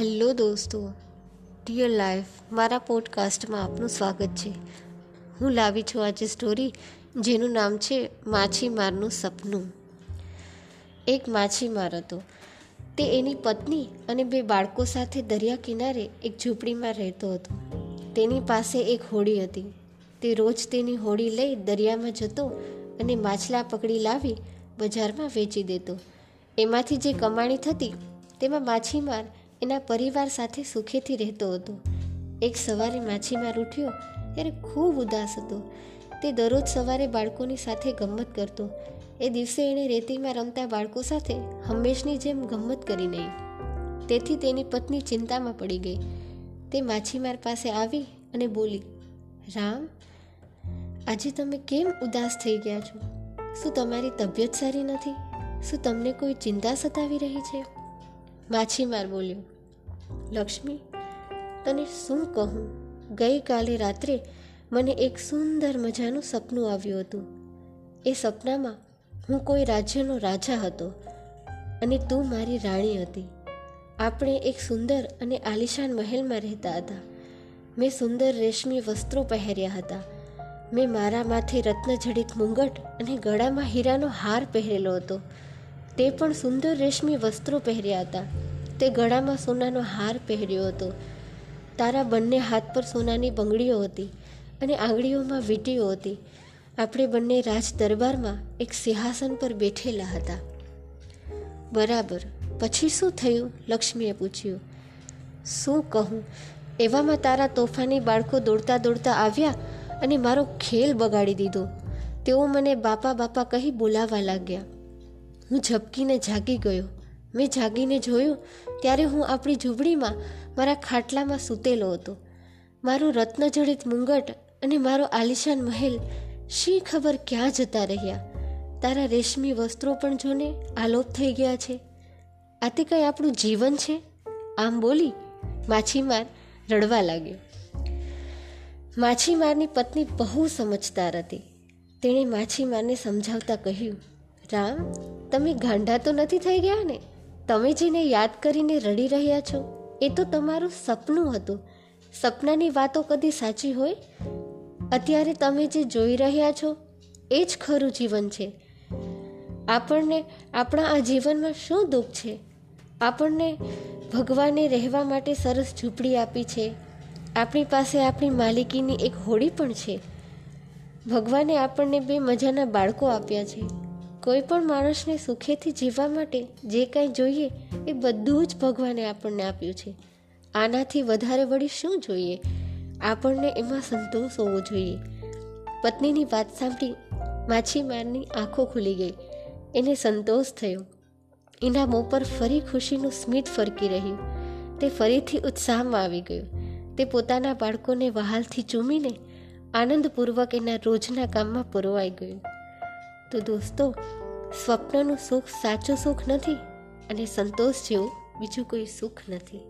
Hello દોસ્તો, dear life, મારા પોડકાસ્ટમાં આપનું સ્વાગત છે. હું લાવી છું આજે સ્ટોરી જેનું નામ છે માછીમારનું સપનું. એક માછીમાર હતો. તે એની પત્ની અને બે બાળકો સાથે દરિયા કિનારે એક ઝૂંપડીમાં રહેતો હતો. તેની પાસે એક હોડી હતી. તે રોજ તેની હોડી લઈ દરિયામાં જતો અને માછલા પકડી લાવી બજારમાં વેચી દેતો. એમાંથી જે કમાણી થતી, તેમાં માછીમાર એના પરિવાર સાથે સુખેથી રહેતો હતો. એક સવારે માછીમાર ઉઠ્યો ત્યારે ખૂબ ઉદાસ હતો. તે દરરોજ સવારે બાળકોની સાથે ગમત કરતો. એ દિવસે એણે રેતીમાં રમતા બાળકો સાથે હંમેશની જેમ ગમત કરી નહીં તેથી તેની પત્ની ચિંતામાં પડી ગઈ. તે માછીમાર પાસે આવી અને બોલી, રામ, આજે તમે કેમ ઉદાસ થઈ ગયા છો? શું તમારી તબિયત સારી નથી? શું તમને કોઈ ચિંતા સતાવી રહી છે? માછીમાર બોલ્યો, લક્ષ્મી, તને શું કહું? ગઈકાલે રાત્રે મને એક સુંદર મજાનું સપનું આવ્યું હતું. એ સપનામાં હું કોઈ રાજ્યનો રાજા હતો અને તું મારી રાણી હતી. આપણે એક સુંદર અને આલિશાન મહેલમાં રહેતા હતા. મેં સુંદર રેશમી વસ્ત્રો પહેર્યા હતા. મેં મારા માથે રત્નજડિત મુંગટ અને ગળામાં હીરાનો હાર પહેરેલો હતો. તે પણ સુંદર રેશમી વસ્ત્રો પહેર્યા હતા. તે ગળામાં સોનાનો હાર પહેર્યો હતો. તારા બંને હાથ પર સોનાની બંગડીઓ હતી અને આંગળીઓમાં વીંટીઓ હતી. આપણે બંને રાજ દરબારમાં એક સિંહાસન પર બેઠેલા હતા. બરાબર. પછી શું થયું? લક્ષ્મીએ પૂછ્યું. શું કહું? એવામાં તારા તોફાની બાળકો દોડતા દોડતા આવ્યા અને મારો ખેલ બગાડી દીધો. તેઓ મને બાપા બાપા કહી બોલાવા લાગ્યા. હું ઝબકીને જાગી ગયો. મેં જાગીને જોયું ત્યારે હું આપણી ઝૂંપડીમાં મારા ખાટલામાં સૂતેલો હતો. મારું રત્નજડિત મુંગટ અને મારો આલિશાન મહેલ શી ખબર ક્યાં જતા રહ્યા? તારા રેશમી વસ્ત્રો પણ જોને આલોપ થઈ ગયા છે. આ તે કંઈ આપણું જીવન છે? આમ બોલી માછીમાર રડવા લાગ્યો. માછીમારની પત્ની બહુ સમજદાર હતી. તેણે માછીમારને સમજાવતા કહ્યું, રામ તમે ગાંડા તો નથી થઈ ગયા ને? તમે જેને યાદ કરીને રડી રહ્યા છો, એ તો તમારું સપનું હતું. સપનાની વાતો કદી સાચી હોય? અત્યારે તમે જે જોઈ રહ્યા છો, એ જ ખરું જીવન છે. આપણને, આપણા આ જીવનમાં શું દુઃખ છે? આપણને ભગવાને રહેવા માટે સરસ ઝૂંપડી આપી છે. આપણી પાસે આપણી માલિકીની એક હોડી પણ છે. ભગવાને આપણને બે મજાના બાળકો આપ્યા છે. કોઈ પણ માણસને સુખેથી જીવવા માટે જે કાંઈ જોઈએ એ બધું જ ભગવાને આપણને આપ્યું છે. આનાથી વધારે વળી શું જોઈએ? આપણને એમાં સંતોષ હોવો જોઈએ. પત્નીની વાત સાંભળી માછીમારની આંખો ખુલી ગઈ. એને સંતોષ થયો. એના મોં પર ફરી ખુશીનું સ્મિત ફરકી રહ્યું. તે ફરીથી ઉત્સાહમાં આવી ગયો. તે પોતાના બાળકોને વહાલથી ચૂમીને આનંદપૂર્વક એના રોજના કામમાં પુરવાઈ ગયું. તો દોસ્તો સ્વપ્નનું સુખ સાચું સુખ નથી અને સંતોષ જેવું બીજું કોઈ સુખ નથી.